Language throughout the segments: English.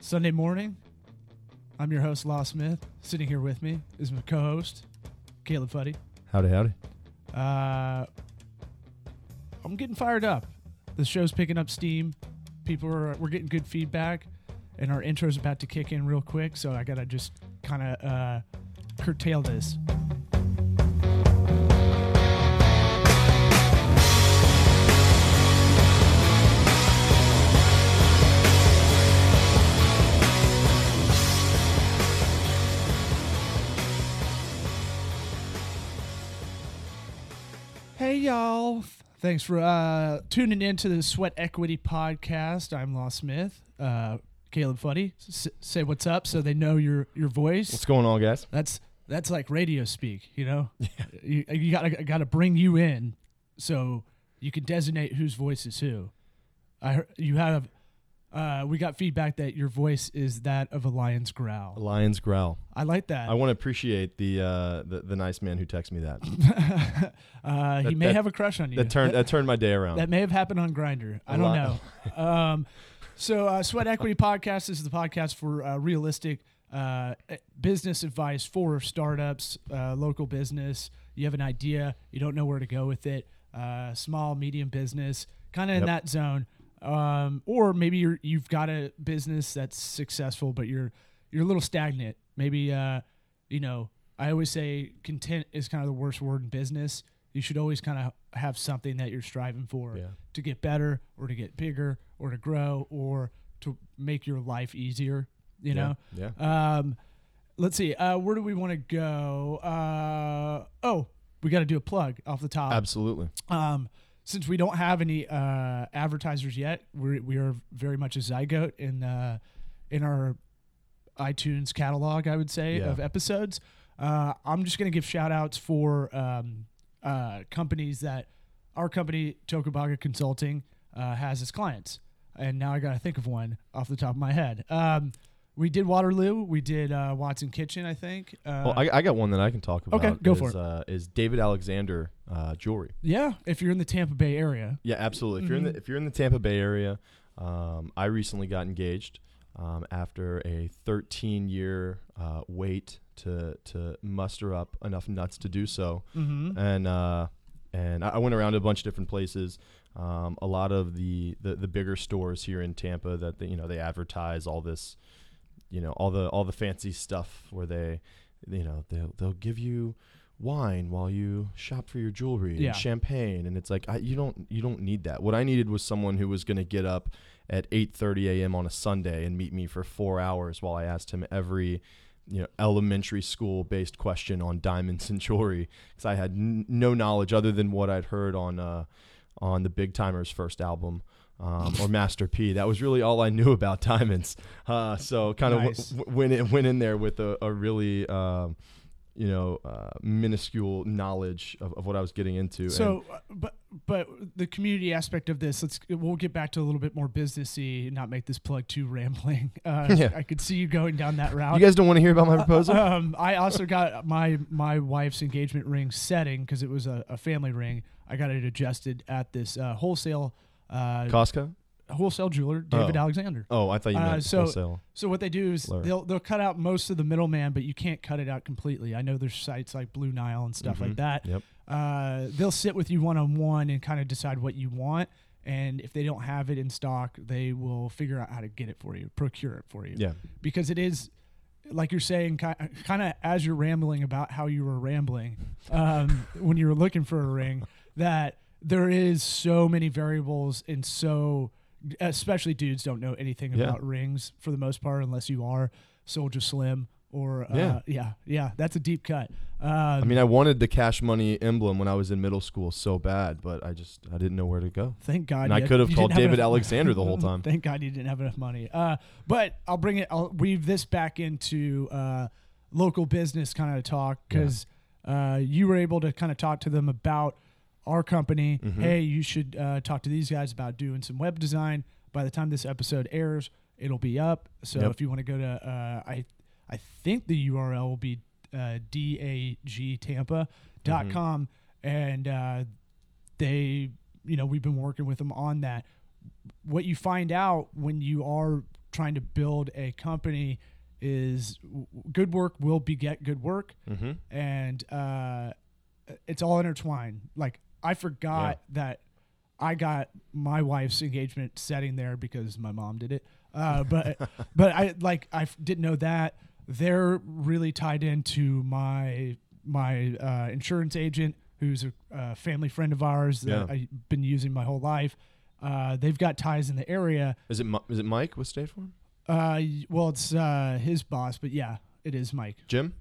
Sunday morning. I'm your host, Law Smith. Sitting here with me is my co-host, Caleb Fuddy. Howdy, howdy. Uh, I'm getting fired up. The show's picking up steam. People are we're getting good feedback, and our intro's about to kick in real quick. So I gotta just kind of uh, curtail this. Thanks for uh, tuning in to the Sweat Equity Podcast. I'm Law Smith. Uh, Caleb Fuddy, S- say what's up so they know your your voice. What's going on, guys? That's that's like radio speak, you know. You, you gotta gotta bring you in so you can designate whose voice is who. I heard, you have. Uh, we got feedback that your voice is that of a lion's growl. A lion's growl. I like that. I want to appreciate the, uh, the the nice man who texted me that. uh, he may that- have a crush on you. That turned that turned my day around. That may have happened on Grindr. I don't know. um, so, uh, Sweat Equity Podcast is the podcast for uh, realistic uh, business advice for startups, uh, local business. You have an idea, you don't know where to go with it. Uh, small, medium business, kind of in that zone. Um, or maybe you're you've got a business that's successful, but you're you're a little stagnant. Maybe uh, you know. I always say content is kind of the worst word in business. You should always kind of have something that you're striving for Yeah. to get better or to get bigger or to grow or to make your life easier, you know? Yeah. Um, let's see. Uh, where do we want to go? Uh, oh, we got to do a plug off the top. Absolutely. Um, since we don't have any uh, advertisers yet, we we are very much a zygote in uh, in our iTunes catalog. I would say Yeah. of episodes. Uh, I'm just gonna give shout outs for um, uh, companies that our company Tokubaga Consulting uh, has as clients, and now I got to think of one off the top of my head. Um, we did Waterloo. We did uh, Watson Kitchen. I think. Uh, well, I, I got one that I can talk about. Okay, go is, for it. Uh, is David Alexander uh, jewelry? yeah, if you're in the Tampa Bay area. Yeah, absolutely. If you're in Mm-hmm. the if you're in the Tampa Bay area, um, I recently got engaged um, after a 13 year uh, wait to to muster up enough nuts to do so. Mm-hmm. and uh, and I I went around to a bunch of different places. Um, a lot of the, the the bigger stores here in Tampa that they, you know they advertise all this, you know all the all the fancy stuff where they, you know they'll they'll give you wine while you shop for your jewelry Yeah. and champagne and it's like I, you don't you don't need that. What I needed was someone who was going to get up at 8:30 a.m. on a Sunday and meet me for 4 hours while I asked him every you know elementary school based question on diamonds and jewelry because I had n- no knowledge other than what I'd heard on uh, on the Big Tymers first album um, or Master P. That was really all I knew about diamonds. Uh, so kind of Nice. w- w- went in, went in there with a, a really um, you know uh, minuscule knowledge of, of what I was getting into. and- So, uh, but but the community aspect of this, let's we'll get back to a little bit more businessy, and not make this plug too rambling. Uh, Yeah. I could see you going down that route. you guys don't want to hear about my proposal? Um, I also got my my wife's engagement ring setting because it was a, a family ring. I got it adjusted at this uh, wholesale uh, Costco? wholesale jeweler, David Oh. Alexander. Oh, I thought you Uh, meant so- wholesale. So what they do is Blur. they'll they'll cut out most of the middleman, but you can't cut it out completely. I know there's sites like Blue Nile and stuff like Mhm. that. Yep. Uh, they'll sit with you one on one and kind of decide what you want. And if they don't have it in stock, they will figure out how to get it for you, procure it for you. Yeah. Because it is, like you're saying, kind of as you're rambling about how you were rambling um, when you were looking for a ring, that there is so many variables and so, especially dudes don't know anything Yeah. about rings for the most part, unless you are Soulja Slim or uh, Yeah. yeah, yeah, that's a deep cut. Um, I mean, I wanted the Cash Money emblem when I was in middle school so bad, but I just I didn't know where to go. Thank God. And I could have called David Alexander the whole time. Thank God you didn't have enough money. Uh, but I'll bring it. I'll weave this back into uh, local business kind of talk because uh, you were able to kind of talk to them about our company. Mhm. Hey, you should uh, talk to these guys about doing some web design. By the time this episode airs, it'll be up. So Yep. if you want to go to, uh, I I think the URL will be uh, dagtampa.com, and uh, they, you know, we've been working with them on that. What you find out when you are trying to build a company is w- good work will beget good work Mm-hmm. and uh, it's all intertwined. Like I forgot that I got my wife's engagement setting there because my mom did it. Uh, but but I like I f- didn't know that they're really tied into my my uh, insurance agent, who's a uh, family friend of ours that Yeah. I've been using my whole life. Uh, they've got ties in the area. Is it is it Mike with State Farm? Uh, well, it's uh, his boss, but yeah, it is Mike. Jim?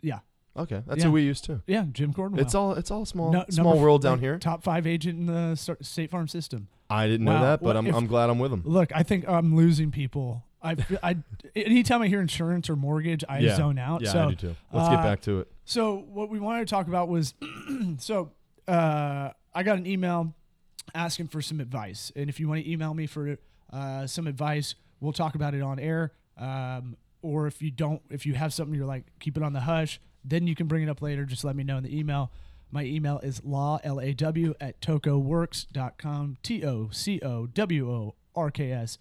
Yeah, Okay, that's Yeah. who we use too. yeah, Jim Cornwell. It's all it's all small No- small world down here. Top five agent in the State Farm system. I didn't know that, but Well, I'm if- I'm glad I'm with him. Look, I think I'm losing people. I, I anytime I hear insurance or mortgage, I Yeah. zone out. Yeah, so, I do too. Let's uh, get back to it. so what we wanted to talk about was, so uh, I got an email asking for some advice, and if you want to email me for uh, some advice, we'll talk about it on air. Um, or if you don't, if you have something you're like, keep it on the hush, then you can bring it up later. Just let me know in the email. My email is law, L A W, at tocoworks.com, T O C O W O R K S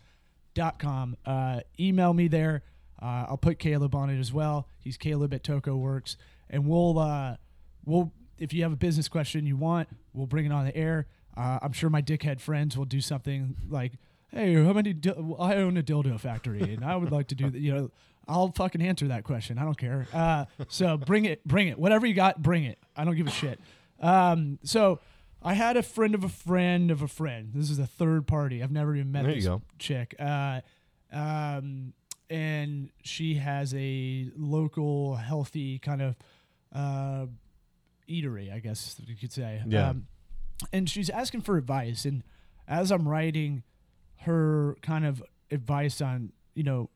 dot com. Uh, email me there. Uh, I'll put Caleb on it as well. He's Caleb at Toco Works, and we'll uh, we'll if you have a business question you want, we'll bring it on the air. Uh, I'm sure my dickhead friends will do something like, "Hey, how many? I own a dildo factory, and I would like to do that." You know, I'll fucking answer that question. I don't care. Uh, so bring it, bring it. Whatever you got, bring it. I don't give a shit. Um, so I had a friend of a friend of a friend. This is a third party. I've never even met There you this go. chick. Uh, um, and she has a local healthy kind of uh, eatery, I guess you could say. Yeah. Um, and she's asking for advice. And as I'm writing her kind of advice on, you know,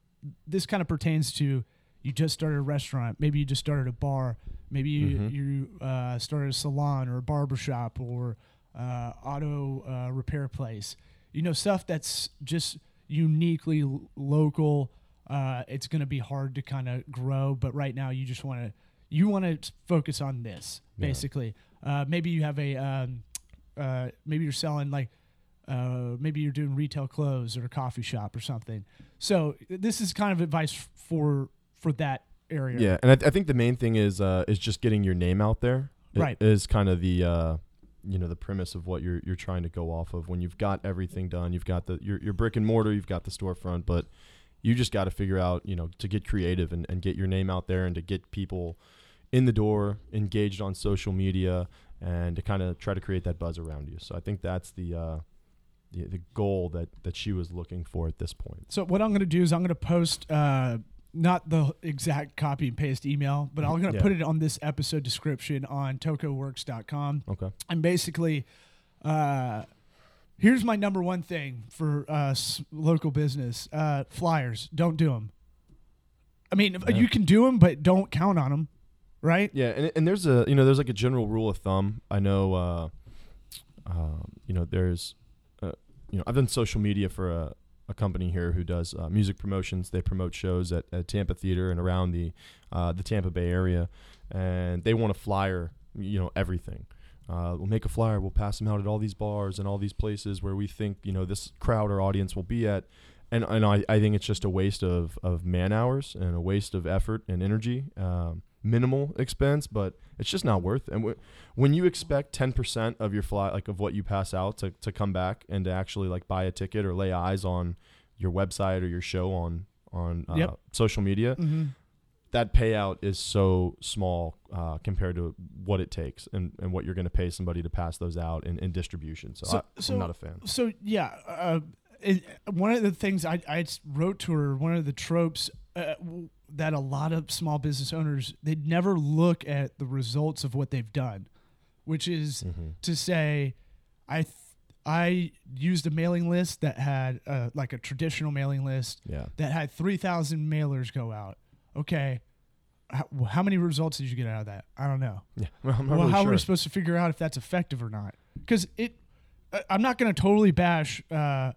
this kind of pertains to you just started a restaurant, maybe you just started a bar, maybe you, Mhm. you uh, started a salon or a barbershop or uh, auto uh, repair place. You know, stuff that's just uniquely l- local. Uh, it's going to be hard to kind of grow, but right now you just want to you want to focus on this Yeah. basically. Uh, maybe you have a um, uh, maybe you're selling like uh, maybe you're doing retail clothes or a coffee shop or something. So this is kind of advice for for that area. Yeah, and I, th- I think the main thing is uh, is just getting your name out there. It Right. is kind of the uh, you know the premise of what you're you're trying to go off of. When you've got everything done, you've got the your, your brick and mortar, you've got the storefront, but you just got to figure out you know to get creative and, and get your name out there and to get people in the door, engaged on social media, and to kind of try to create that buzz around you. So I think that's the uh, the, the goal that that she was looking for at this point. So what I'm going to do is I'm going to post uh, not the exact copy and paste email, but I'm going to Yeah. put it on this episode description on tocoworks.com. Okay. And basically, uh, here's my number one thing for uh, local business: uh, flyers. Don't do them. I mean, Yeah. you can do them, but don't count on them. Right? Yeah, and and there's a you know there's like a general rule of thumb. I know, uh, um, you know, there's, you know, I've done social media for a, a company here who does uh, music promotions. They promote shows at, at Tampa Theater and around the uh, the Tampa Bay area, and they want to flyer, you know, everything. Uh, we'll make a flyer. We'll pass them out at all these bars and all these places where we think you know this crowd or audience will be at. And, and I, I think it's just a waste of, of man hours and a waste of effort and energy. Um, minimal expense, but it's just not worth. It. And w- when you expect ten percent of your fly, like of what you pass out, to, to come back and to actually like buy a ticket or lay eyes on your website or your show on on uh, Yep. social media, Mm-hmm. that payout is so small uh, compared to what it takes and, and what you're going to pay somebody to pass those out in, in distribution. So, So- I, so- I'm not a fan. So yeah, uh, it, one of the things I, I wrote to her, one of the tropes uh, that a lot of small business owners they'd never look at the results of what they've done, which is Mhm. to say, I th- I used a mailing list that had uh, like a traditional mailing list Yeah. that had three thousand mailers go out. Okay. How, how many results did you get out of that? I don't know Yeah. Well, I'm not well, really how sure. are we supposed to figure out if that's effective or not? Because it, I- I'm not going to totally bash uh,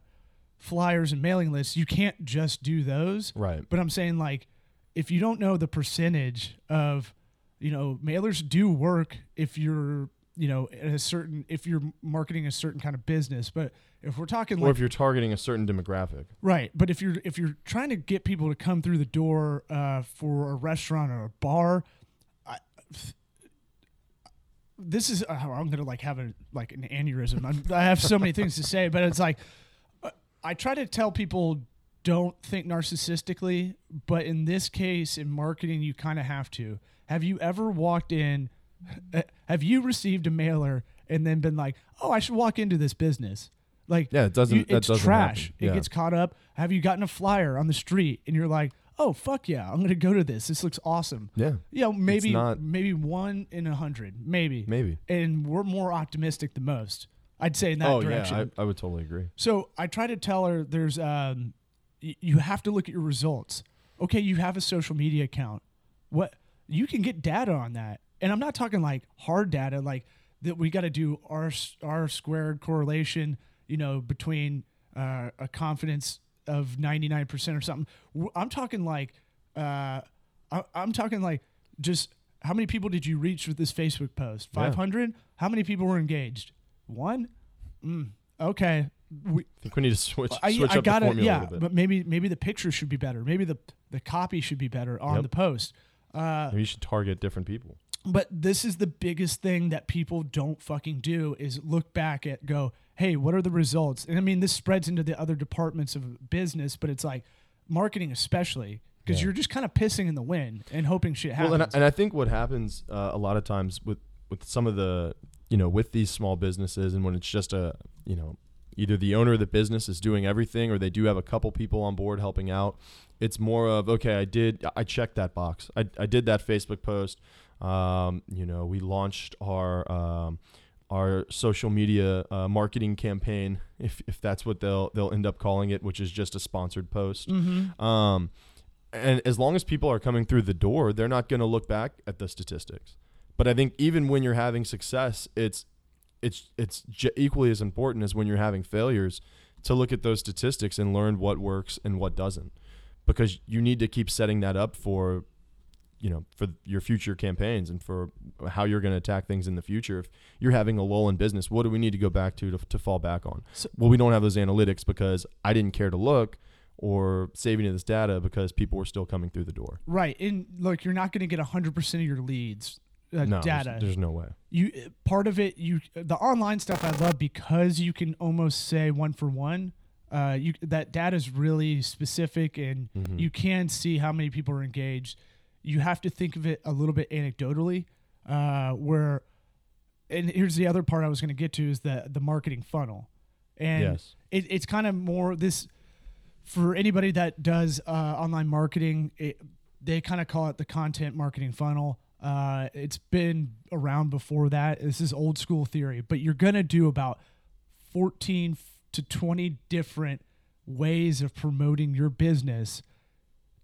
flyers and mailing lists. You can't just do those. right. But I'm saying like, if you don't know the percentage of, you know, mailers do work if you're you know, a certain if you're marketing a certain kind of business, but if we're talking or like if you're targeting a certain demographic. right, but if you're if you're trying to get people to come through the door uh, for a restaurant or a bar, I, this is uh, I'm gonna like have a like an aneurysm. I'm, I have so many things to say, but it's like I try to tell people don't think narcissistically, but in this case, in marketing, you kind of have to. Have you ever walked in? Have you received a mailer and then been like, "Oh, I should walk into this business"? Like, Yeah, it doesn't- you- that it's doesn't trash. happen. It gets caught up. Have you gotten a flyer on the street and you're like, "Oh, fuck yeah, I'm gonna go to this. This looks awesome." Yeah, You know, maybe not- maybe one in a hundred, maybe, maybe. and we're more optimistic than most. I'd say in that oh direction. yeah, I, I would totally agree. So I try to tell her there's um, y- you have to look at your results. Okay, you have a social media account. What you can get data on that, and I'm not talking like hard data, like that we got to do r r squared correlation, you know, between uh, a confidence of 99% or something. I'm talking like, uh, I, I'm talking like just how many people did you reach with this Facebook post? Yeah. 500. How many people were engaged? One. Mm, okay. We, I think we need to switch I, switch I up gotta, the formula yeah, a little bit. but maybe maybe the picture should be better. Maybe the the copy should be better on Yep. the post. Uh, Maybe you should target different people. but this is the biggest thing that people don't fucking do is look back at go, hey, what are the results? And I mean, this spreads into the other departments of business, but it's like marketing especially because Yeah. you're just kind of pissing in the wind and hoping shit happens. Well, and I, and I think what happens uh, a lot of times with with some of the you know with these small businesses and when it's just a you know either the owner of the business is doing everything or they do have a couple people on board helping out it's more of okay i did i checked that box i, I did that facebook post um, you know we launched our um, our social media uh, marketing campaign if, if that's what they'll they'll end up calling it which is just a sponsored post mm-hmm. um, and as long as people are coming through the door, they're not going to look back at the statistics. But I think even when you're having success, it's it's it's j- equally as important as when you're having failures to look at those statistics and learn what works and what doesn't, because you need to keep setting that up for you know for your future campaigns and for how you're going to attack things in the future. If you're having a lull in business, what do we need to go back to to, to fall back on? So- well, we don't have those analytics because I didn't care to look or saving of this data because people were still coming through the door. Right. And look, you're not going to get 100% of your leads uh, no, there's- data. There's, no way. you part of it you the online stuff I love because you can almost say one for one. Uh, you that data is really specific and Mhm. you can see how many people are engaged. You have to think of it a little bit anecdotally, uh, where and here's the other part I was going to get to is the the marketing funnel, and Yes. it, it's kind of more this for anybody that does uh, online marketing. It, they kind of call it the content marketing funnel. Uh, it's been around before that. This is old school theory, but you're gonna do about 14 to 20 different ways of promoting your business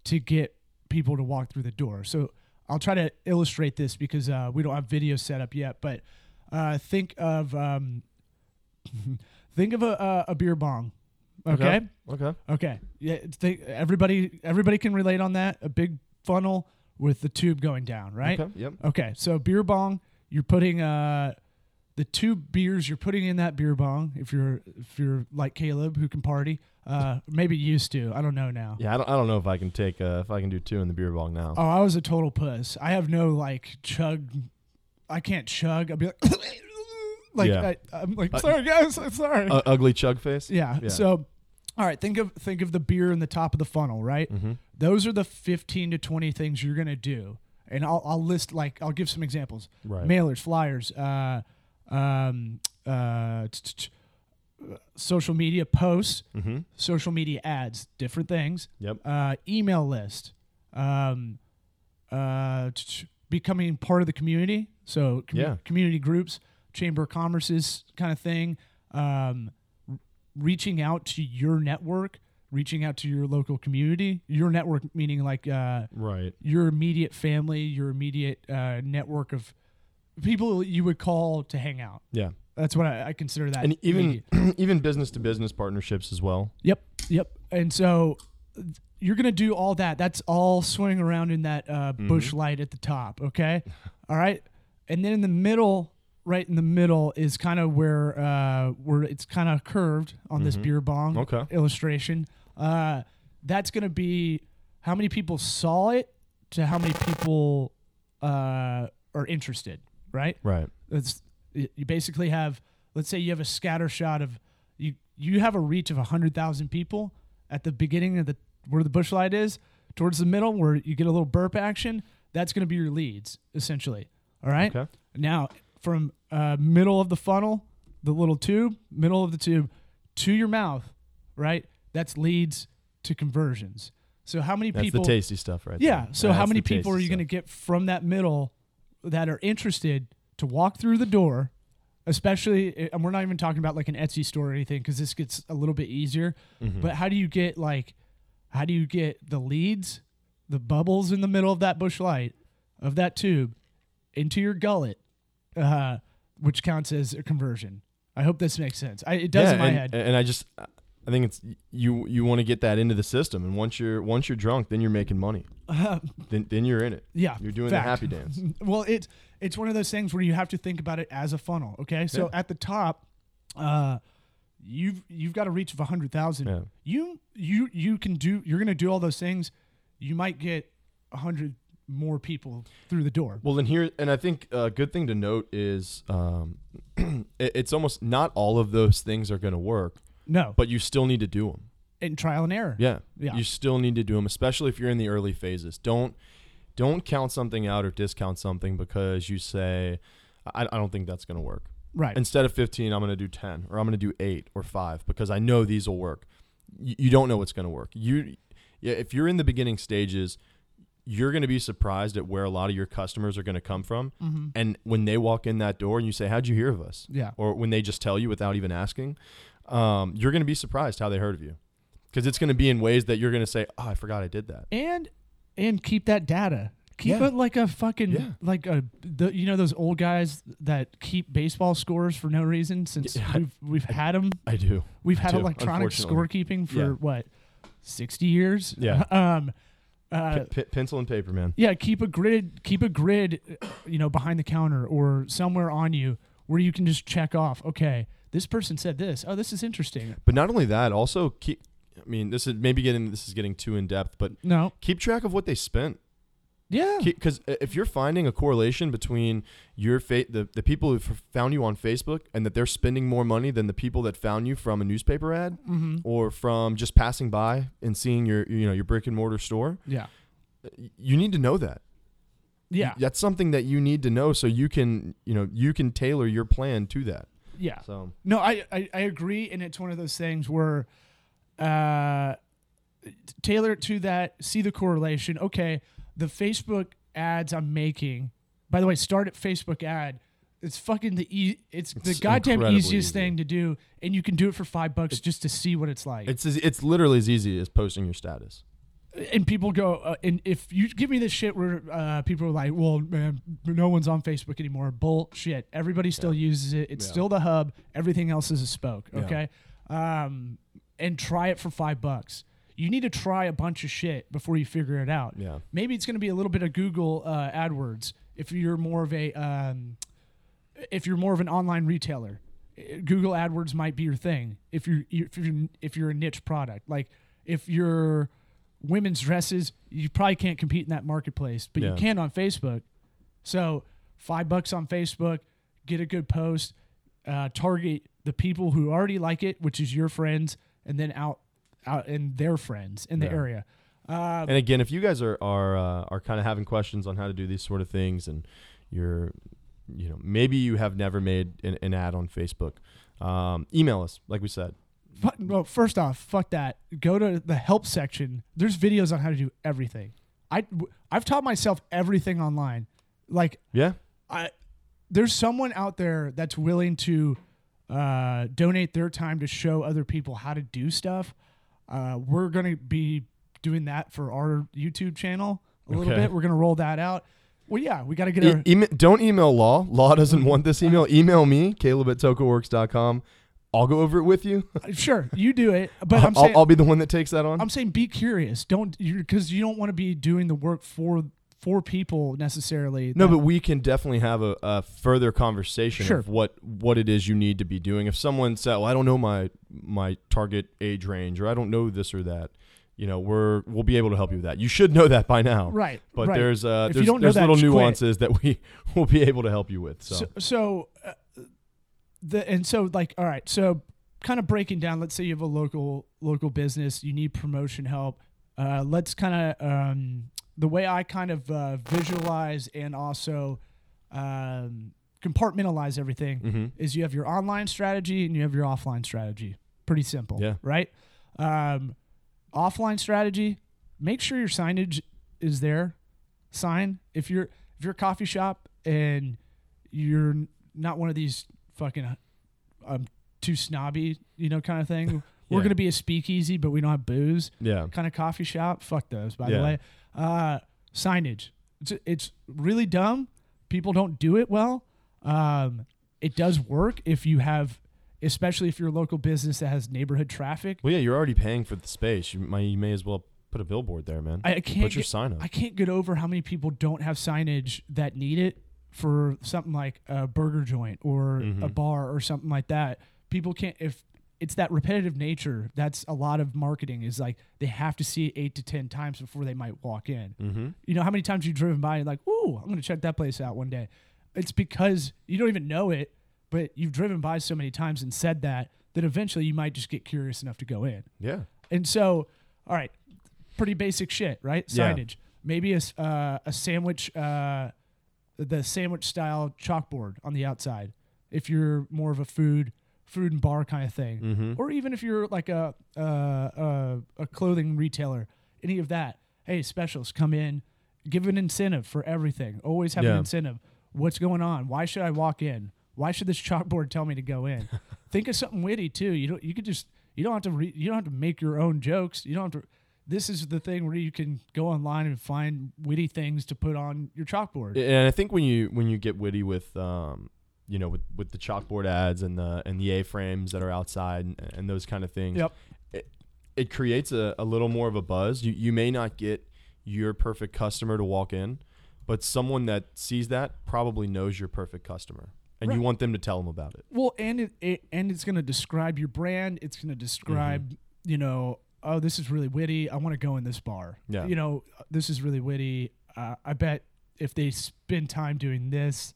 to get people to walk through the door. So I'll try to illustrate this because uh, we don't have video set up yet. But uh, think of um, think of a, a, a beer bong. Okay. Okay. Okay. Yeah. it's- They, everybody everybody can relate on that. A big funnel with the tube going down, right? Okay. Yep. Okay, so beer bong, you're putting uh the two beers you're putting in that beer bong. If you're if you're like Caleb who can party, uh maybe used to. I don't know now. Yeah. I don't, I don't know if I can take uh, if I can do two in the beer bong now. Oh, I was a total puss. I have no like chug. I can't chug. I'll be like, like Yeah. I, I'm like Uh, sorry guys, I'm sorry. Uh, ugly chug face. yeah. yeah. So, all right, think of think of the beer in the top of the funnel, right? Mm-hmm. Those are the 15 to 20 things you're gonna do, and I'll I'll list like I'll give some examples. Right. mailers, flyers, uh, um, uh, t- t- t- social media posts, Mm-hmm. social media ads, different things, Yep. uh, email list, um, uh, t- becoming part of the community. So commu- Yeah. community groups, chamber of commerce's kind of thing, um, reaching out to your network, reaching out to your local community, your network meaning like uh, Right. your immediate family, your immediate uh, network of people you would call to hang out. Yeah. That's what I, I consider that. And even even business to business partnerships as well. yep, yep. And so you're gonna do all that. That's all swinging around in that uh, Busch Light at the top. Okay, all right. And then in the middle, right in the middle is kind of where uh, where it's kind of curved on this Mhm. beer bong Okay. illustration. Uh, that's going to be how many people saw it to how many people uh, are interested, right? Right. It's you basically have let's say you have a scatter shot of you you have a reach of 100,000 people at the beginning of the where the Busch Light is towards the middle where you get a little burp action that's going to be your leads essentially all right Okay. now from uh, middle of the funnel the little tube middle of the tube to your mouth right that's leads to conversions so how many That's people the tasty stuff, right? yeah. there. So how many people are you going to get from that middle that are interested to walk through the door? Especially, and we're not even talking about like an Etsy store or anything because this gets a little bit easier. Mhm. But how do you get like, how do you get the leads, the bubbles in the middle of that Busch Light, of that tube, into your gullet, uh, which counts as a conversion? I hope this makes sense. I, it does yeah, in my and, head. And I just, I think it's you. You want to get that into the system, and once you're once you're drunk, then you're making money. Then then you're in it. Yeah, You're doing fact. the happy dance. well, it's it's one of those things where you have to think about it as a funnel. Okay, so Yeah. at the top, uh, you've you've got a reach of hundred thousand. Yeah. You you you can do. You're gonna do all those things. You might get a hundred more people through the door. Well, then here, and I think a good thing to note is, um, it, it's almost not all of those things are going to work, No, but you still need to do them. in trial and error. Yeah. Yeah. You still need to do them, especially if you're in the early phases. Don't don't count something out or discount something because you say, I, I don't think that's going to work. Right. Instead of 15, I'm going to do 10 or I'm going to do 8 or 5 because I know these will work. You, you don't know what's going to work. You yeah, if you're in the beginning stages, you're going to be surprised at where a lot of your customers are going to come from. mm-hmm. And when they walk in that door and you say, "How'd you hear of us?" Yeah. or when they just tell you without even asking, um, you're going to be surprised how they heard of you, because it's going to be in ways that you're going to say, "Oh, I forgot I did that." and and keep that data. Keep Yeah. it like a fucking Yeah. like a the, you know those old guys that keep baseball scores for no reason since Yeah, I- we've we've had them I do. we've I had do, electronic scorekeeping for what sixty years. Yeah. um. Uh, P- pencil and paper, man. yeah. Keep a grid. Keep a grid. uh, You know, behind the counter or somewhere on you where you can just check off. Okay, this person said this. Oh, this is interesting. But not only that, also keep. I mean, this is maybe getting this is getting too in depth, but No. keep track of what they spent. Yeah. Because if you're finding a correlation between your fa- the the people who found you on Facebook and that they're spending more money than the people that found you from a newspaper ad mm-hmm. or from just passing by and seeing your you know your brick and mortar store, Yeah. you need to know that. Yeah. That's something that you need to know so you can you know you can tailor your plan to that. Yeah. So No, I, I, I agree, and it's one of those things where uh, tailor it to that, see the correlation. Okay, the Facebook ads I'm making. By the way, start at Facebook ad. It's fucking the e- it's, the goddamn easiest easy. thing to do, and you can do it for five bucks just to see what it's like. it's as, it's literally as easy as posting your status. and people go, uh, and if you give me this shit where uh, people are like, "Well, man, no one's on Facebook anymore." Bullshit. Everybody still uses it. It's Yeah. still the hub. Everything else is a spoke. Yeah. Okay, um, and try it for five bucks. You need to try a bunch of shit before you figure it out. Yeah. Maybe it's going to be a little bit of Google uh, AdWords if you're more of a um, if you're more of an online retailer. Google AdWords might be your thing if you're if you're if you're a niche product. Like if you're women's dresses, you probably can't compete in that marketplace, but you can on Facebook. So five bucks on Facebook, get a good post, uh, target the people who already like it, which is your friends, and then out out and their friends in the Yeah. area. Uh, And again, if you guys are are uh, are kind of having questions on how to do these sort of things, and you're, you know, maybe you have never made an, an ad on Facebook, um, email us. Like we said, well, first off, fuck that. Go to the help section. There's videos on how to do everything. I I've taught myself everything online. Like yeah, I there's someone out there that's willing to uh, donate their time to show other people how to do stuff. Uh, we're gonna be doing that for our YouTube channel a little Okay. bit. We're gonna roll that out. Well, yeah, we got to get E- our don't email Law. Law doesn't want this email. Email me, Caleb at tocoworks.com. I'll go over it with you. sure you do it, but I'm I'll, saying I'll be the one that takes that on. I'm saying be curious. Don't because you don't want to be doing the work for for people necessarily. No, but we can definitely have a, a further conversation Sure. of what what it is you need to be doing. If someone said, "Well, I don't know my my target age range," or "I don't know this or that," you know, we're we'll be able to help you with that. You should know that by now. right, But right. there's uh If there's, there's that, little just quit. nuances that we will be able to help you with. So, so, so uh, the and so like all right so kind of breaking down let's say you have a local local business you need promotion help uh, let's kind of um, the way i kind of uh, visualize and also um, compartmentalize everything Mhm. is you have your online strategy and you have your offline strategy pretty simple Yeah. right um, offline strategy make sure your signage is there sign if you're if you're a coffee shop and you're not one of these fucking um too snobby you know kind of thing we're Yeah. gonna be a speakeasy but we don't have booze yeah, kind of coffee shop fuck those by Yeah. the way uh signage it's, it's really dumb people don't do it well um it does work if you have especially if you're a local business that has neighborhood traffic well, yeah, you're already paying for the space. You may you may as well put a billboard there, man. I, I can't put your get, sign up. I can't get over how many people don't have signage that need it for something like a burger joint or a Mhm. bar or something like that. People can't if it's that repetitive nature. That's a lot of marketing is like they have to see it eight to ten times before they might walk in. mm-hmm. You know how many times you've driven by and like, ooh, I'm gonna check that place out one day. It's because you don't even know it, but you've driven by so many times and said that that eventually you might just get curious enough to go in. Yeah, And so, all right, pretty basic shit, right? Yeah. Signage. Maybe a, uh, a sandwich, uh, the sandwich style chalkboard on the outside. If you're more of a food, food and bar kind of thing, mm-hmm. or even if you're like a, uh, a a clothing retailer, any of that. Hey, specials, come in, give an incentive for everything. Always have an incentive. What's going on? Why should I walk in? Why should this chalkboard tell me to go in? Think of something witty too. You don't. You could just. You don't have to. Re, you don't have to make your own jokes. You don't have to. This is the thing where you can go online and find witty things to put on your chalkboard. And I think when you when you get witty with um you know with, with the chalkboard ads and the and the A frames that are outside and, and those kind of things, Yep. it, it creates a, a little more of a buzz. You you may not get your perfect customer to walk in, but someone that sees that probably knows your perfect customer, and you want them to tell them about it. Well, and it, it and it's going to describe your brand. It's going to describe, Mm-hmm. you know, oh, this is really witty. I want to go in this bar. Yeah. You know, this is really witty. Uh, I bet if they spend time doing this,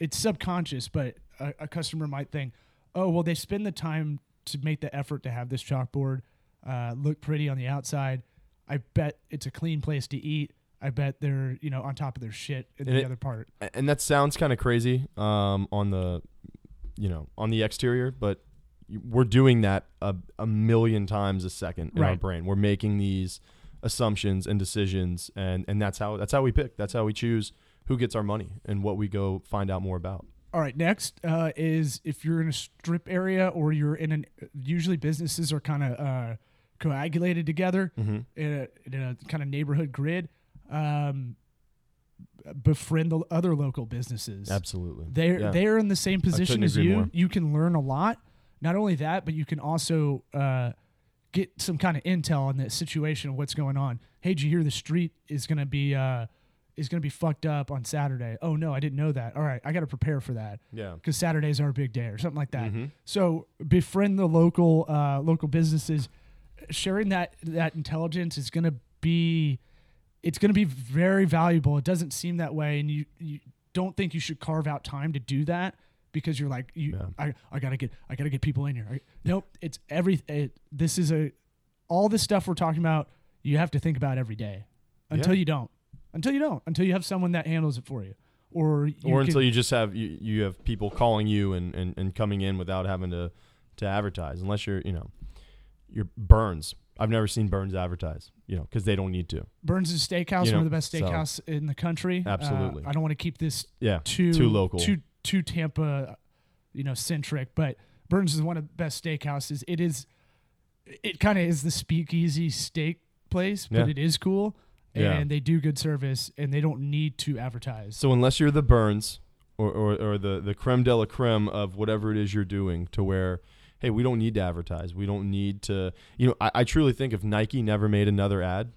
it's subconscious, but a, a customer might think, oh, well, they spend the time to make the effort to have this chalkboard uh, look pretty on the outside. I bet it's a clean place to eat. I bet they're, you know, on top of their shit in And the it- other part. And that sounds kind of crazy um, on the, you know, on the exterior, but we're doing that a, a million times a second in our Right. brain. We're making these assumptions and decisions, and and that's how that's how we pick. That's how we choose who gets our money and what we go find out more about. All right, next uh, is if you're in a strip area or you're in an. Usually, businesses are kind of uh, coagulated together Mm-hmm. in a, a kind of neighborhood grid. Um, befriend the other local businesses. Absolutely, They're Yeah. they're in the same position as you. more. You can learn a lot. Not only that, but you can also uh, get some kind of intel on the situation of what's going on. Hey, did you hear the street is gonna be is gonna be fucked up on Saturday? Oh no, I didn't know that. All right, I got to prepare for that yeah. because Saturdays are a big day or something like that. Mhm. So befriend the local uh, local businesses. Sharing that that intelligence is going to be it's going to be very valuable. It doesn't seem that way, and you you don't think you should carve out time to do that because you're like you Yeah. I, I gotta get I gotta get people in here. I, nope, it's every it, this is a all this stuff we're talking about. You have to think about every day until Yeah. you don't. Until you don't. Until you have someone that handles it for you, or you or can- until you just have you, you have people calling you and, and, and coming in without having to to advertise unless you're you know you're Bern's. I've never seen Bern's advertise, you know, because they don't need to. Bern's is Steakhouse, You one of the best so- steakhouse in the country. Uh, Absolutely. I don't want to keep this Yeah, too too local. too too Tampa, you know, centric. But Bern's is one of the best steakhouses. It is, it kind of is the speakeasy steak place, but Yeah. it is cool, and Yeah. they do good service, and they don't need to advertise. So unless you're the Bern's or, or, or the, the creme de la creme of whatever it is you're doing to where, hey, we don't need to advertise. We don't need to, you know, I, I truly think if Nike never made another ad,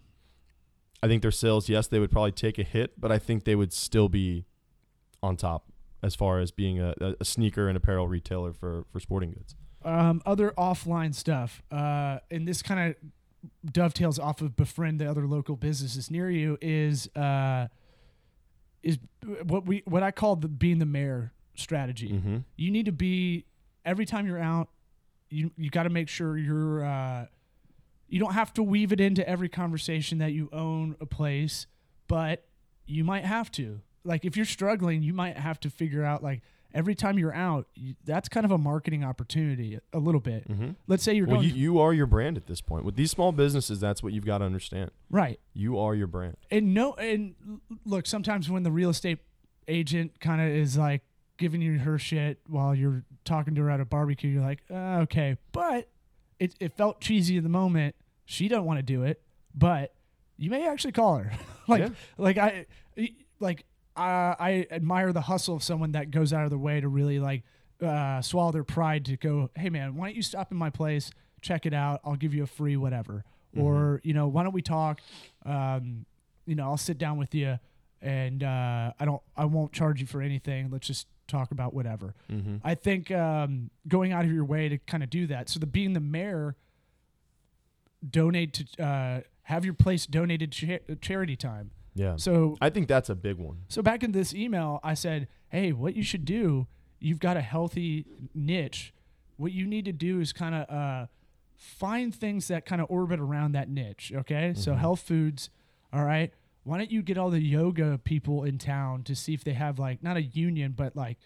I think their sales, yes, they would probably take a hit, but I think they would still be on top as far as being a, a sneaker and apparel retailer for for sporting goods. Um, other offline stuff, uh, and this kind of dovetails off of befriend the other local businesses near you is uh, is what we what I call the being the mayor strategy. Mm-hmm. You need to be every time you're out. You you got to make sure you're. Uh, you don't have to weave it into every conversation that you own a place, but you might have to. Like if you're struggling, you might have to figure out like every time you're out, you, that's kind of a marketing opportunity a little bit. Mm-hmm. Let's say you're Well, going you, you are your brand at this point. With these small businesses, that's what you've got to understand. right. You are your brand. And no and look, sometimes when the real estate agent kind of is like giving you her shit while you're talking to her at a barbecue, you're like, uh, okay, but it it felt cheesy in the moment. She don't want to do it, but you may actually call her. like Yeah. like I like uh, I admire the hustle of someone that goes out of their way to really like uh, swallow their pride to go, hey man, why don't you stop in my place, check it out, I'll give you a free whatever, or you know, why don't we talk? Um, you know, I'll sit down with you, and uh, I don't, I won't charge you for anything. Let's just talk about whatever. Mm-hmm. I think um, going out of your way to kind of do that. So the being the mayor, donate to uh, have your place donated to cha- charity time. Yeah. So I think that's a big one. so back in this email, I said, "Hey, what you should do? You've got a healthy niche. What you need to do is kind of uh, find things that kind of orbit around that niche. Okay, so Mhm. health foods. All right. Why don't you get all the yoga people in town to see if they have like not a union, but like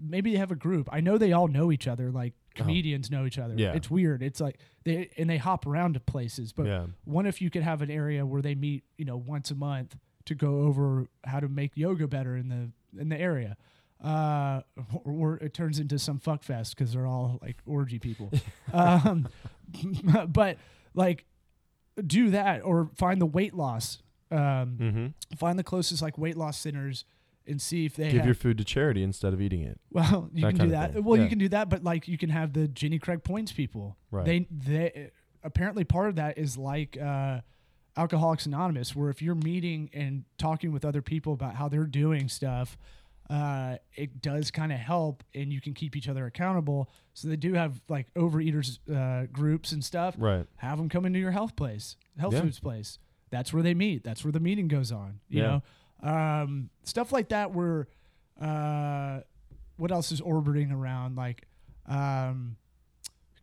maybe they have a group. I know they all know each other. Like comedians know each other. Yeah. It's weird. It's like they and they hop around to places, but yeah. what if you could have an area where they meet, you know, once a month to go over how to make yoga better in the in the area, uh, or, or it turns into some fuck fest because they're all like orgy people. um, but like, do that or find the weight loss. Um, Mm-hmm. Find the closest like weight loss centers and see if they Give have, your food to charity instead of eating it. well, you That can do that. Well, Yeah. you can do that, but like you can have the Jenny Craig Points people. Right. They they apparently part of that is like uh, Alcoholics Anonymous, where if you're meeting and talking with other people about how they're doing stuff, uh, it does kind of help, and you can keep each other accountable. So they do have like overeaters uh, groups and stuff. Right. Have them come into your health place, health Yeah. foods place. That's where they meet. That's where the meeting goes on. You Yeah. know, um, stuff like that. Where uh, what else is orbiting around? Like, um,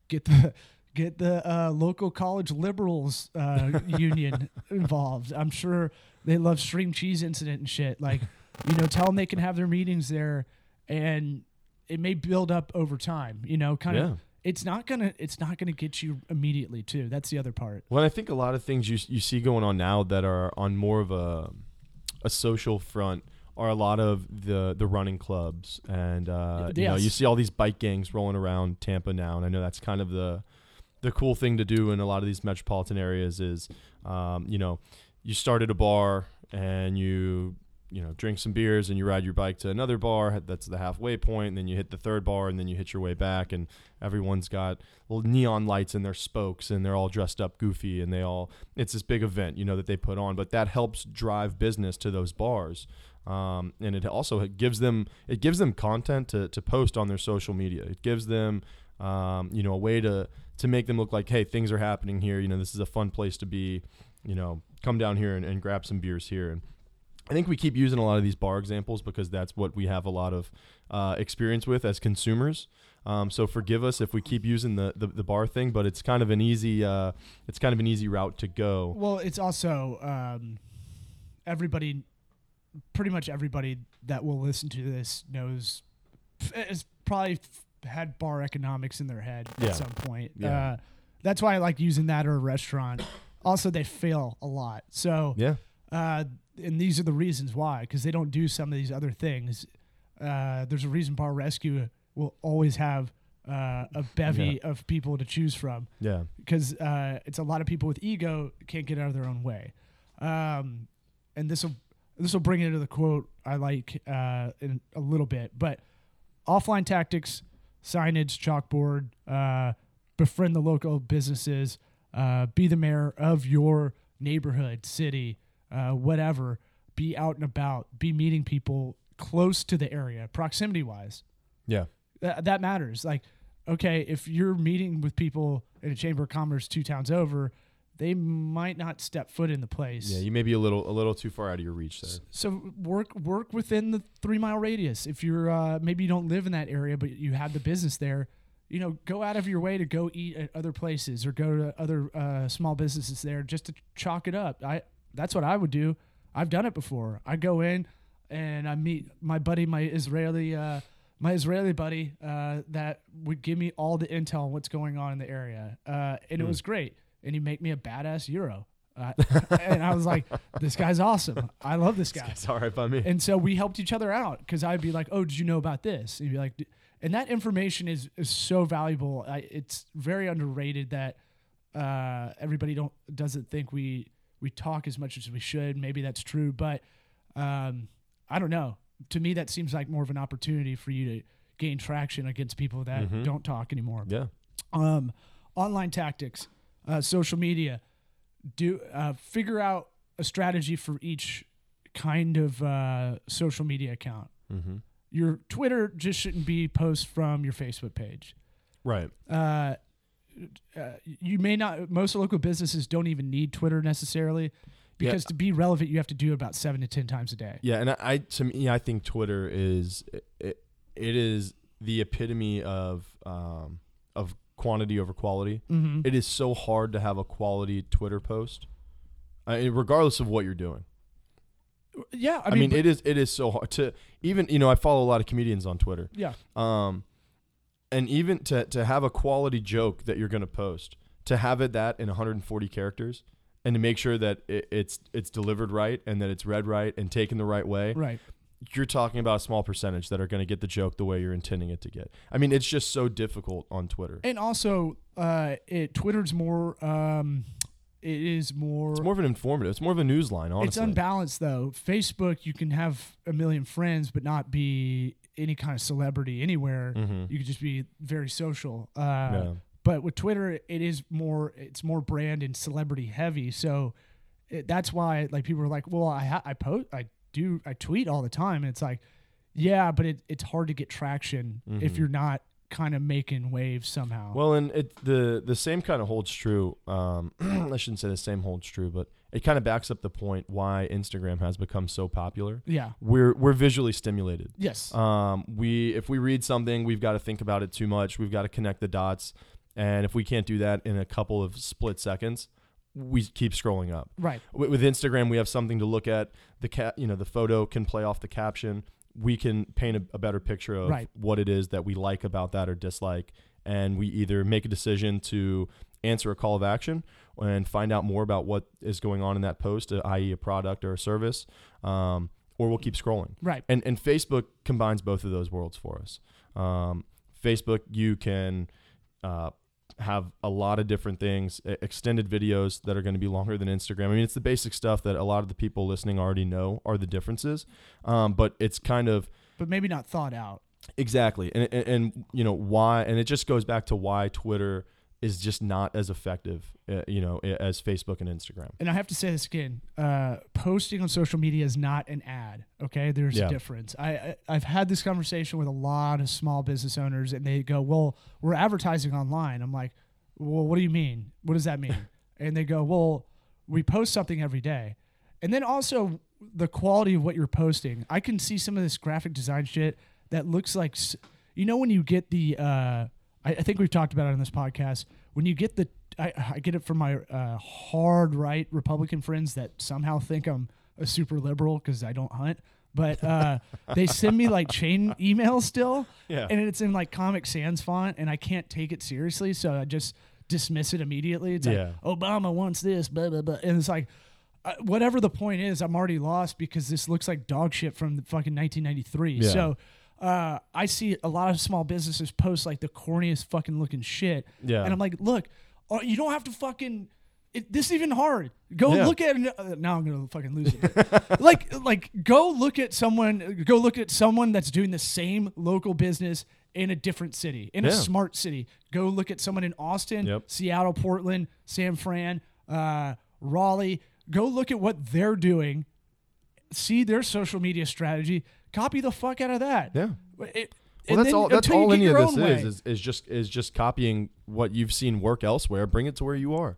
get the get the uh, local college liberals uh, union involved. I'm sure they love stream cheese incident and shit. Like, you know, tell them they can have their meetings there, and it may build up over time. You know, kind Yeah. of. It's not gonna. It's not gonna get you immediately too. That's the other part. Well, I think a lot of things you you see going on now that are on more of a a social front are a lot of the the running clubs, and uh, you know you see all these bike gangs rolling around Tampa now, and I know that's kind of the the cool thing to do in a lot of these metropolitan areas is, um, you know, you started a bar and you you know drink some beers and you ride your bike to another bar that's the halfway point and then you hit the third bar and then you hit your way back and everyone's got little neon lights in their spokes and they're all dressed up goofy and they all it's this big event you know that they put on but that helps drive business to those bars. Um, and it also gives them it gives them content to, to post on their social media. It gives them um, you know a way to to make them look like hey things are happening here. You know this is a fun place to be. You know come down here and, and grab some beers here. And I think we keep using a lot of these bar examples because that's what we have a lot of uh, experience with as consumers. Um, so forgive us if we keep using the, the, the bar thing, but it's kind of an easy uh, it's kind of an easy route to go. Well, it's also um, everybody, pretty much everybody that will listen to this knows has probably had bar economics in their head Yeah. at some point. Yeah. Uh, that's why I like using that or a restaurant. Also, they fail a lot. So, Yeah, uh, and these are the reasons why, because they don't do some of these other things. Uh, there's a reason Bar Rescue will always have uh, a bevy of people to choose from yeah, because uh, it's a lot of people with ego can't get out of their own way. Um, and this will this will bring it to the quote I like uh, in a little bit, but offline tactics, signage, chalkboard, uh, befriend the local businesses, uh, be the mayor of your neighborhood, city, uh, whatever, be out and about, be meeting people close to the area, proximity wise. Yeah. That, that matters. Like, okay, if you're meeting with people in a chamber of commerce two towns over, they might not step foot in the place. Yeah, you may be a little a little too far out of your reach there. So work work within the three mile radius. If you're uh, maybe you don't live in that area, but you have the business there, you know, go out of your way to go eat at other places or go to other uh, small businesses there just to chalk it up. I that's what I would do. I've done it before. I go in and I meet my buddy, my Israeli. Uh, my Israeli buddy uh, that would give me all the intel on what's going on in the area, uh, and it Hmm. was great. And he make me a badass euro, uh, and I was like, "This guy's awesome. I love this guy." It's all right by me. And so we helped each other out because I'd be like, "Oh, did you know about this?" And he'd be like, "D-" and that information is is so valuable. I, it's very underrated that uh, everybody don't doesn't think we we talk as much as we should. Maybe that's true, but um, I don't know. To me, that seems like more of an opportunity for you to gain traction against people that Mhm. don't talk anymore yeah. um, online tactics, uh, social media. Do uh, figure out a strategy for each kind of uh, social media account. Mm-hmm. Your Twitter just shouldn't be posts from your Facebook page. Right. Uh, uh, you may not. Most local businesses don't even need Twitter necessarily, because to be relevant, you have to do it about seven to ten times a day. Yeah, and I, I to me, I think Twitter is it, it is the epitome of um, of quantity over quality. Mm-hmm. It is so hard to have a quality Twitter post, I mean, regardless of what you're doing. yeah, I I mean, mean, it is it is so hard to even you know I follow a lot of comedians on Twitter, yeah, um, and even to to have a quality joke that you're going to post, to have it that in 140 characters, and to make sure that it, it's it's delivered right and that it's read right and taken the right way. right. You're talking about a small percentage that are going to get the joke the way you're intending it to get. I mean, it's just so difficult on Twitter. And also, uh, it Twitter's more. Um, it is more. It's more of an informative. It's more of a news line, honestly. It's unbalanced though. Facebook, you can have a million friends, but not be any kind of celebrity anywhere. Mhm. You could just be very social. Uh, Yeah. But with Twitter, it is more. It's more brand and celebrity heavy. So it, that's why, like, people are like, "Well, I ha- I post, I do, I tweet all the time," and it's like, yeah, but it, it's hard to get traction if Mhm. you're not kind of making waves somehow. Well, and it the the same kind of holds true. Um, I shouldn't say the same holds true, but it kind of backs up the point why Instagram has become so popular. yeah. We're we're visually stimulated. Yes. Um, we if we read something, we've got to think about it too much. We've got to connect the dots, and if we can't do that in a couple of split seconds, we keep scrolling up. right. With, with Instagram, we have something to look at. The cat, you know, the photo can play off the caption. We can paint a, a better picture of Right. what it is that we like about that or dislike, and we either make a decision to answer a call of action and find out more about what is going on in that post, uh, i.e., a product or a service, um, or we'll keep scrolling. Right. And and Facebook combines both of those worlds for us. Um, Facebook, you can uh, have a lot of different things, extended videos that are going to be longer than Instagram. I mean, it's the basic stuff that a lot of the people listening already know are the differences. Um, but it's kind of But maybe not thought out. exactly, and, and and you know why, and it just goes back to why Twitter is just not as effective, uh, you know, as Facebook and Instagram. and I have to say this again: uh, posting on social media is not an ad. Okay, there's Yeah. a difference. I, I I've had this conversation with a lot of small business owners, and they go, "Well, we're advertising online." I'm like, "Well, what do you mean? What does that mean?" and they go, "Well, we post something every day," and then also the quality of what you're posting. I can see some of this graphic design shit that looks like, you know, when you get the. Uh, I, I think we've talked about it on this podcast. When you get the, I, I get it from my uh, hard right Republican friends that somehow think I'm a super liberal because I don't hunt. But uh, they send me like chain emails still, Yeah. and it's in like Comic Sans font, and I can't take it seriously, so I just dismiss it immediately. It's Yeah. like Obama wants this, blah blah blah, and it's like. Uh, whatever the point is, I'm already lost because this looks like dog shit from the fucking 1993. Yeah. So uh, I see a lot of small businesses post like the corniest fucking looking shit. Yeah. And I'm like, look, uh, you don't have to fucking. It, this is even hard. Go Yeah. look at uh, now. I'm gonna fucking lose it. like, like, go look at someone. Go look at someone that's doing the same local business in a different city, in a smart city. Go look at someone in Austin, Yep. Seattle, Portland, San Fran, uh, Raleigh. Go look at what they're doing, see their social media strategy, copy the fuck out of that. Yeah. It- Well, that's all. That's all any of this is, is is just is just copying what you've seen work elsewhere. Bring it to where you are.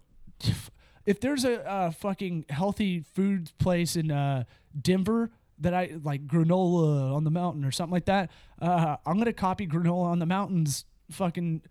if there's a, uh fucking healthy food place in uh, Denver that I like granola on the mountain or something like that, uh, I'm gonna copy granola on the mountains. Fucking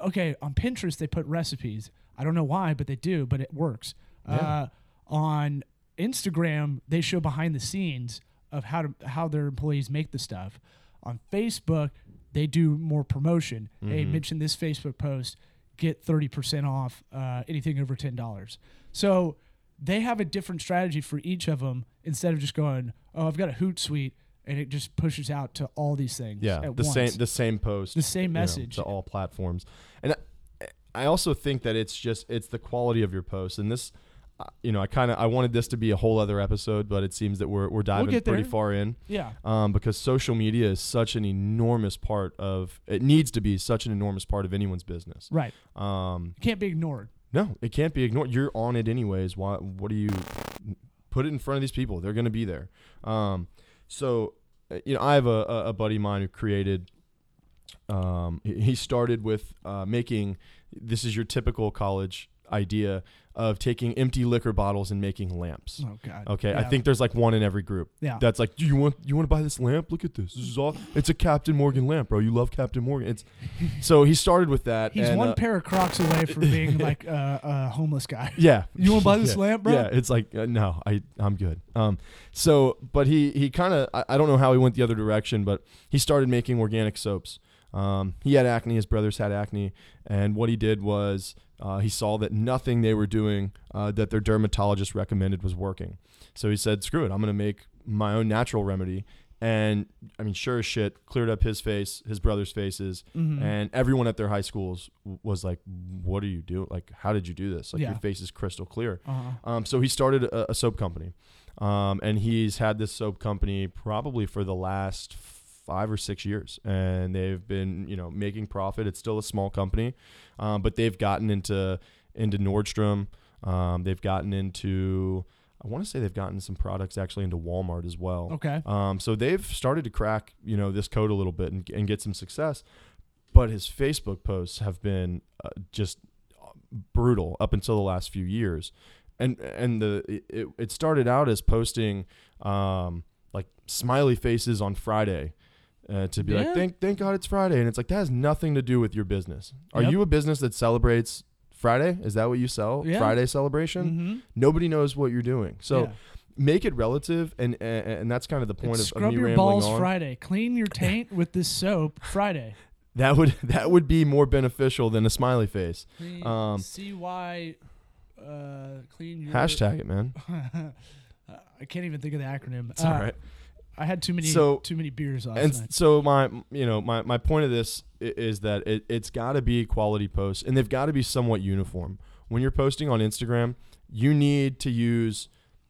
okay on Pinterest they put recipes. I don't know why, but they do. But it works. Uh, on Instagram they show behind the scenes of how to how their employees make the stuff. On Facebook they do more promotion. Hey, mention this Facebook post get 30% off uh, anything over $10. So they have a different strategy for each of them instead of just going, oh, I've got a Hootsuite, and it just pushes out to all these things. Yeah, the once. same the same post, The same you know, message. to all platforms, and I, also think that it's just it's the quality of your post, and this, you know, I kind of I wanted this to be a whole other episode, but it seems that we're we're diving get pretty far in, Yeah. um, because social media is such an enormous part of it needs to be such an enormous part of anyone's business. Right. Um, Can't be ignored. no, it can't be ignored. You're on it anyways. Why? What do you put it in front of these people? They're going to be there. Um, so, uh, you know, I have a, a- buddy of mine who created. Um, he- he started with uh, making. This is your typical college idea of taking empty liquor bottles and making lamps. Oh, God. Okay, I think there's like one in every group. Yeah. That's like, do you want you want to buy this lamp? Look at this. This is all. It's a Captain Morgan lamp, bro. You love Captain Morgan. It's so he started with that. He's and, one uh, pair of Crocs away from being like a, a homeless guy. Yeah. You wanna buy this yeah. lamp, bro? Yeah, it's like uh, no, I I'm good. Um, so but he he kind of I, I don't know how he went the other direction, but he started making organic soaps. Um, he had acne. His brothers had acne, and what he did was uh, he saw that nothing they were doing uh, that their dermatologist recommended was working. So he said, "Screw it, I'm going to make my own natural remedy." And I mean, sure as shit, cleared up his face, his brothers' faces, Mhm. and everyone at their high schools w- was like, "What are you doing? Like, how did you do this? Like, Yeah. your face is crystal clear." Uh-huh. Um, so he started a, a soap company, um, and he's had this soap company probably for the last five or six years, and they've been you know making profit. It's still a small company, um, but they've gotten into into Nordstrom. Um, they've gotten into I want to say they've gotten some products actually into Walmart as well. Okay. Um, so they've started to crack, you know, this code a little bit and, and get some success. But his Facebook posts have been uh, just brutal up until the last few years, and and the it, it started out as posting um, like smiley faces on Friday. Uh, to be Yeah. like, thank thank God it's Friday, and it's like that has nothing to do with your business. Are Yep. you a business that celebrates Friday? Is that what you sell? Yeah. Friday celebration? Mm-hmm. Nobody knows what you're doing. So yeah. make it relative and and, and that's kind of the point It's of, of scrub me your balls on Friday. Clean your taint with this soap Friday. that would that would be more beneficial than a smiley face Clean, Um, CY uh, clean your hashtag it man I can't even think of the acronym. it's all right I had too many So- too many beers last and night. so my you know my, my point of this is that it, it's got to be quality posts and they've got to be somewhat uniform when you're posting on instagram you need to use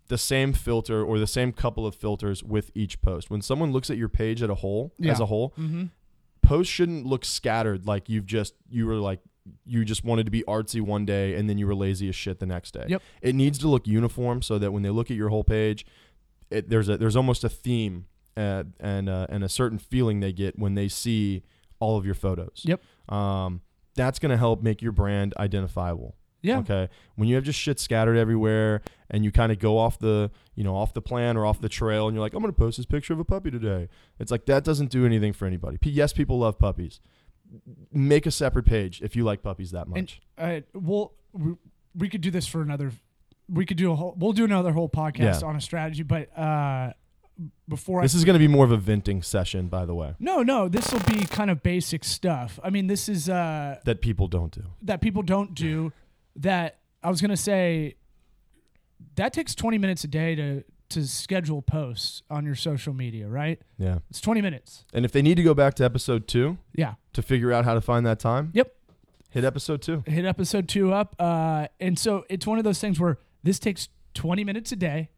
the same filter or the same couple of filters with each post when someone looks at your page at a whole as a whole Mm-hmm. posts shouldn't look scattered like you've just you were like you just wanted to be artsy one day and then you were lazy as shit the next day. Yep. It needs to look uniform so that when they look at your whole page, it, there's a there's almost a theme uh, and uh, and a certain feeling they get when they see all of your photos. Yep. Um, that's gonna help make your brand identifiable. Yeah. Okay. When you have just shit scattered everywhere and you kind of go off the, you know, off the plan or off the trail and you're like, I'm going to post this picture of a puppy today. It's like that doesn't do anything for anybody. P- yes, people love puppies. Make a separate page if you like puppies that And much. uh, we'll we, we could do this for another. We could do a whole. We'll do another whole podcast Yeah. on a strategy. But uh, before this I is going to be more of a venting session, by the way, no no this will be kind of basic stuff. I mean this is uh that people don't do. that people don't do. That I was gonna say. That takes twenty minutes a day to to schedule posts on your social media, right? Yeah. It's twenty minutes. And if they need to go back to episode two Yeah. to figure out how to find that time, Yep. hit episode two. hit episode two up. Uh, and so it's one of those things where this takes 20 minutes a day.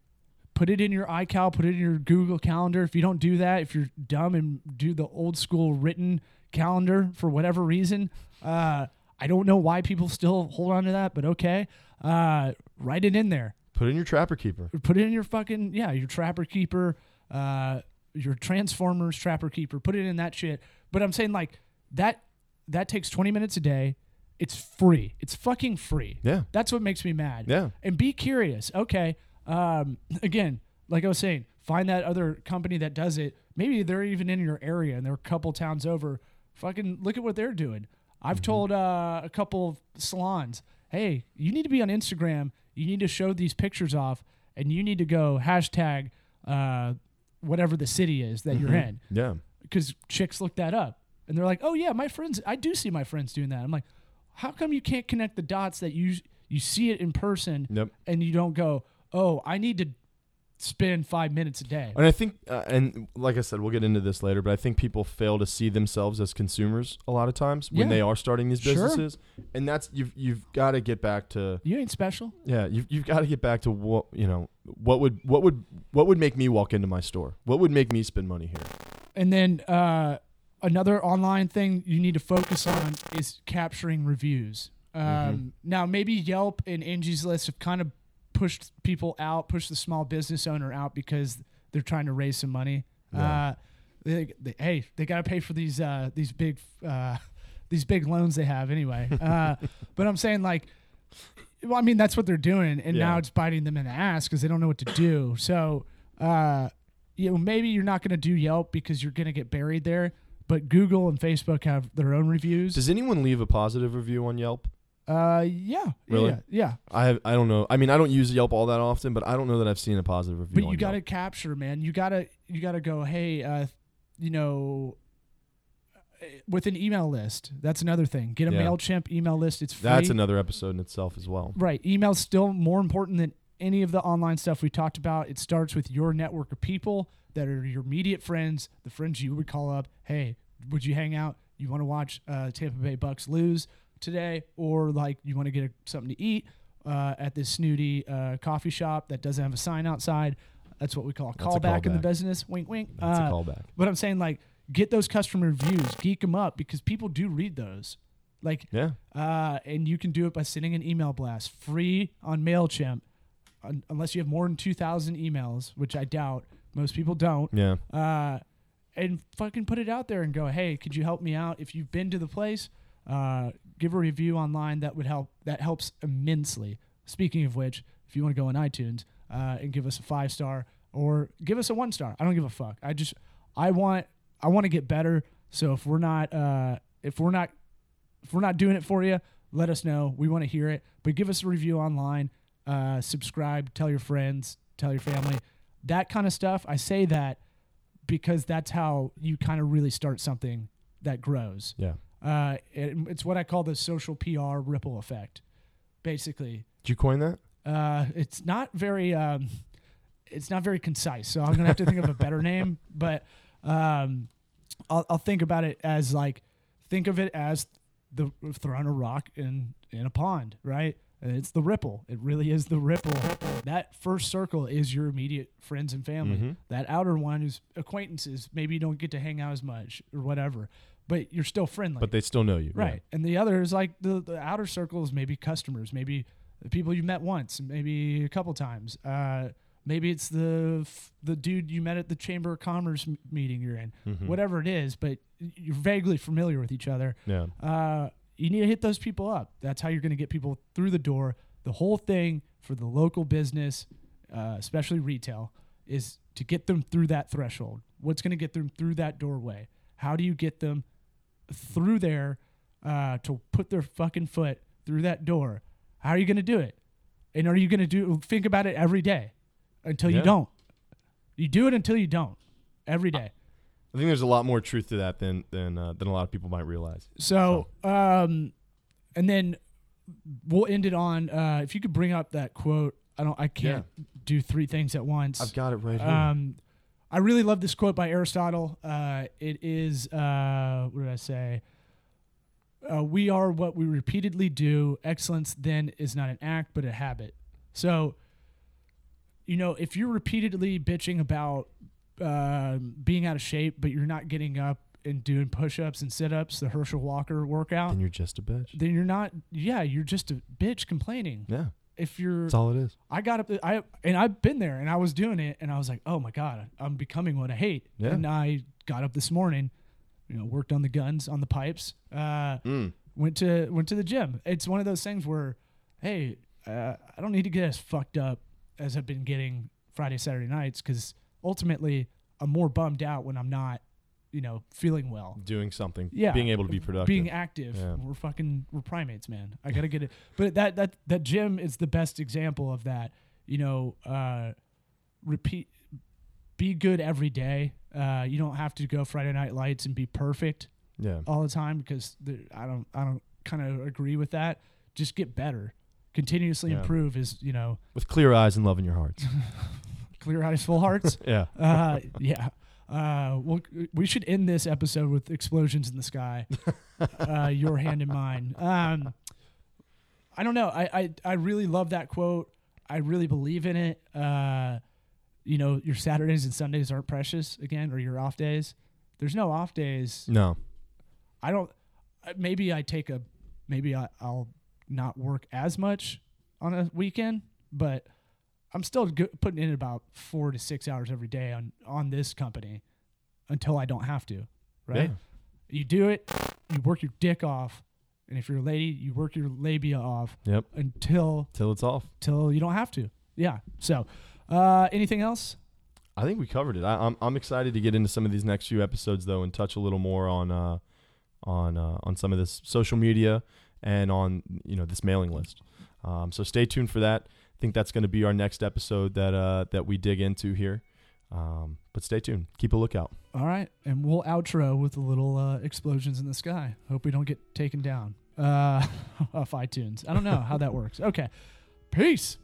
Put it in your iCal, put it in your Google Calendar. If you don't do that, if you're dumb and do the old school written calendar for whatever reason, uh, I don't know why people still hold on to that, but okay. Uh, write it in there. Put in your trapper keeper. Put it in your fucking yeah, your trapper keeper, uh, your transformers trapper keeper. Put it in that shit. But I'm saying like that that takes 20 minutes a day. It's free. It's fucking free. Yeah. That's what makes me mad. Yeah. And be curious. Okay. Um, again, like I was saying, find that other company that does it. Maybe they're even in your area and they're a couple towns over. Fucking look at what they're doing. I've Mm-hmm. told uh, a couple of salons, hey, you need to be on Instagram. You need to show these pictures off, and you need to go hashtag uh, whatever the city is that you're in Yeah. because chicks look that up and they're like, "Oh yeah, my friends. I do see my friends doing that." I'm like, "How come you can't connect the dots that you you see it in person and you don't go, oh, I need to spend five minutes a day." And I think, uh, and like I said, we'll get into this later, but I think people fail to see themselves as consumers a lot of times when Yeah. they are starting these Sure. businesses, and that's you've you've got to get back to You ain't special. yeah you've you've got to get back to what you know what would what would what would make me walk into my store, what would make me spend money here. And then uh, another online thing you need to focus on is capturing reviews. Um, Mm-hmm. Now, maybe Yelp and Angie's List have kind of pushed people out, pushed the small business owner out because they're trying to raise some money. Yeah. Uh, they, they, hey, they got to pay for these uh, these big uh, these big loans they have anyway. Uh, but I'm saying like, well, I mean that's what they're doing, and Yeah. now it's biting them in the ass because they don't know what to do. So, uh, you know, maybe you're not going to do Yelp because you're going to get buried there. But Google and Facebook have their own reviews. Does anyone leave a positive review on Yelp? Uh, yeah, Really? yeah, yeah. I have, I don't know. I mean, I don't use Yelp all that often, but I don't know that I've seen a positive review. But on you got to Yelp. capture, man. You gotta you gotta go. Hey, uh, you know, with an email list. That's another thing. Get a Yeah. Mailchimp email list. It's free. That's another episode in itself as well. Right. Email's still more important than any of the online stuff we talked about. It starts with your network of people that are your immediate friends, the friends you would call up. Hey, would you hang out? You want to watch uh, Tampa Bay Bucks lose today, or like you want to get a, something to eat uh, at this snooty uh, coffee shop that doesn't have a sign outside. That's what we call a That's a callback in the business. Wink, wink. That's Uh, a callback. But I'm saying like get those customer reviews, geek them up because people do read those. Like Yeah. uh, and you can do it by sending an email blast free on MailChimp, un- unless you have more than 2,000 emails, which I doubt. Most people don't. Yeah. And fucking put it out there and go, hey, could you help me out? If you've been to the place, uh, give a review online. That would help. That helps immensely. Speaking of which, if you want to go on iTunes uh, and give us a five star or give us a one star, I don't give a fuck. I just I want I want to get better. So if we're not uh, if we're not if we're not doing it for you, let us know. We want to hear it. But give us a review online. Uh, subscribe. Tell your friends. Tell your family. That kind of stuff. I say that because that's how you kind of really start something that grows. Yeah. Uh, it, it's what I call the social PR ripple effect. Basically, Did you coin that? uh, it's not very um, it's not very concise. So I'm gonna have to think of a better name. But um, I'll, I'll think about it as like think of it as the throwing a rock in in a pond, right? And It's the ripple. It really is the ripple. That first circle is your immediate friends and family. Mhm. That outer one is acquaintances. Maybe you don't get to hang out as much or whatever, but you're still friendly. But they still know you. yeah. Right. And the other is like the, the outer circle is maybe customers, maybe the people you met once, maybe a couple times. Uh, maybe it's the f- the dude you met at the Chamber of Commerce m- meeting you're in. Mhm. Whatever it is, but you're vaguely familiar with each other. Yeah. Uh, you need to hit those people up. That's how you're going to get people through the door. The whole thing for the local business, uh, especially retail, is to get them through that threshold. What's going to get them through that doorway? How do you get them through there uh, to put their fucking foot through that door? How are you going to do it? And are you going to do think about it every day until you don't? You do it until you don't. Every day. I think there's a lot more truth to that than than uh, than a lot of people might realize. So, um, and then we'll end it on uh, if you could bring up that quote. I don't. I can't do three things at once. I've got it right here. Um, I really love this quote by Aristotle. Uh, it is uh, what did I say? Uh, we are what we repeatedly do. Excellence then is not an act, but a habit. So, you know, if you're repeatedly bitching about uh, being out of shape, but you're not getting up and doing push-ups and sit-ups, the Herschel Walker workout, then you're just a bitch. then you're not. Yeah, you're just a bitch complaining Yeah. if you're That's all it is. I got up I and I've been there and I was doing it and I was like, "Oh my god, I'm becoming what I hate." Yeah. And I got up this morning, you know, worked on the guns, on the pipes, uh Mm. went to went to the gym. It's one of those things where, hey, uh, I don't need to get as fucked up as I've been getting Friday, Saturday nights because ultimately I'm more bummed out when I'm not, you know, feeling well, Doing something. Yeah. Being able to be productive. being active. Yeah. We're fucking we're primates, man. I gotta get it. But that that that gym is the best example of that. You know, uh, repeat, be good every day. Uh, you don't have to go Friday Night Lights and be perfect yeah. all the time because I don't I don't kind of agree with that. Just get better. Continuously Yeah. improve is you know With clear eyes and love in your hearts. clear eyes, full hearts. yeah. uh, yeah. Uh, well, we should end this episode with explosions in the sky. uh, your hand in mine. Um, I don't know. I, I I really love that quote. I really believe in it. Uh, you know, your Saturdays and Sundays aren't precious again, or your off days. There's no off days. No. I don't. uh, Maybe I take a. Maybe I, I'll not work as much on a weekend, but I'm still go- putting in about four to six hours every day on on this company until I don't have to. Right? Yeah. You do it. You work your dick off, and if you're a lady, you work your labia off Yep. until Till it's off. till you don't have to. Yeah. So, uh, anything else? I think we covered it. I, I'm I'm excited to get into some of these next few episodes though, and touch a little more on uh, on uh, on some of this social media and on you know this mailing list. Um, so stay tuned for that. Think that's going to be our next episode that uh, that we dig into here. Um, but stay tuned. Keep a lookout. All right, and we'll outro with a little uh, explosions in the sky. Hope we don't get taken down uh, off iTunes. I don't know how that works. Okay, peace.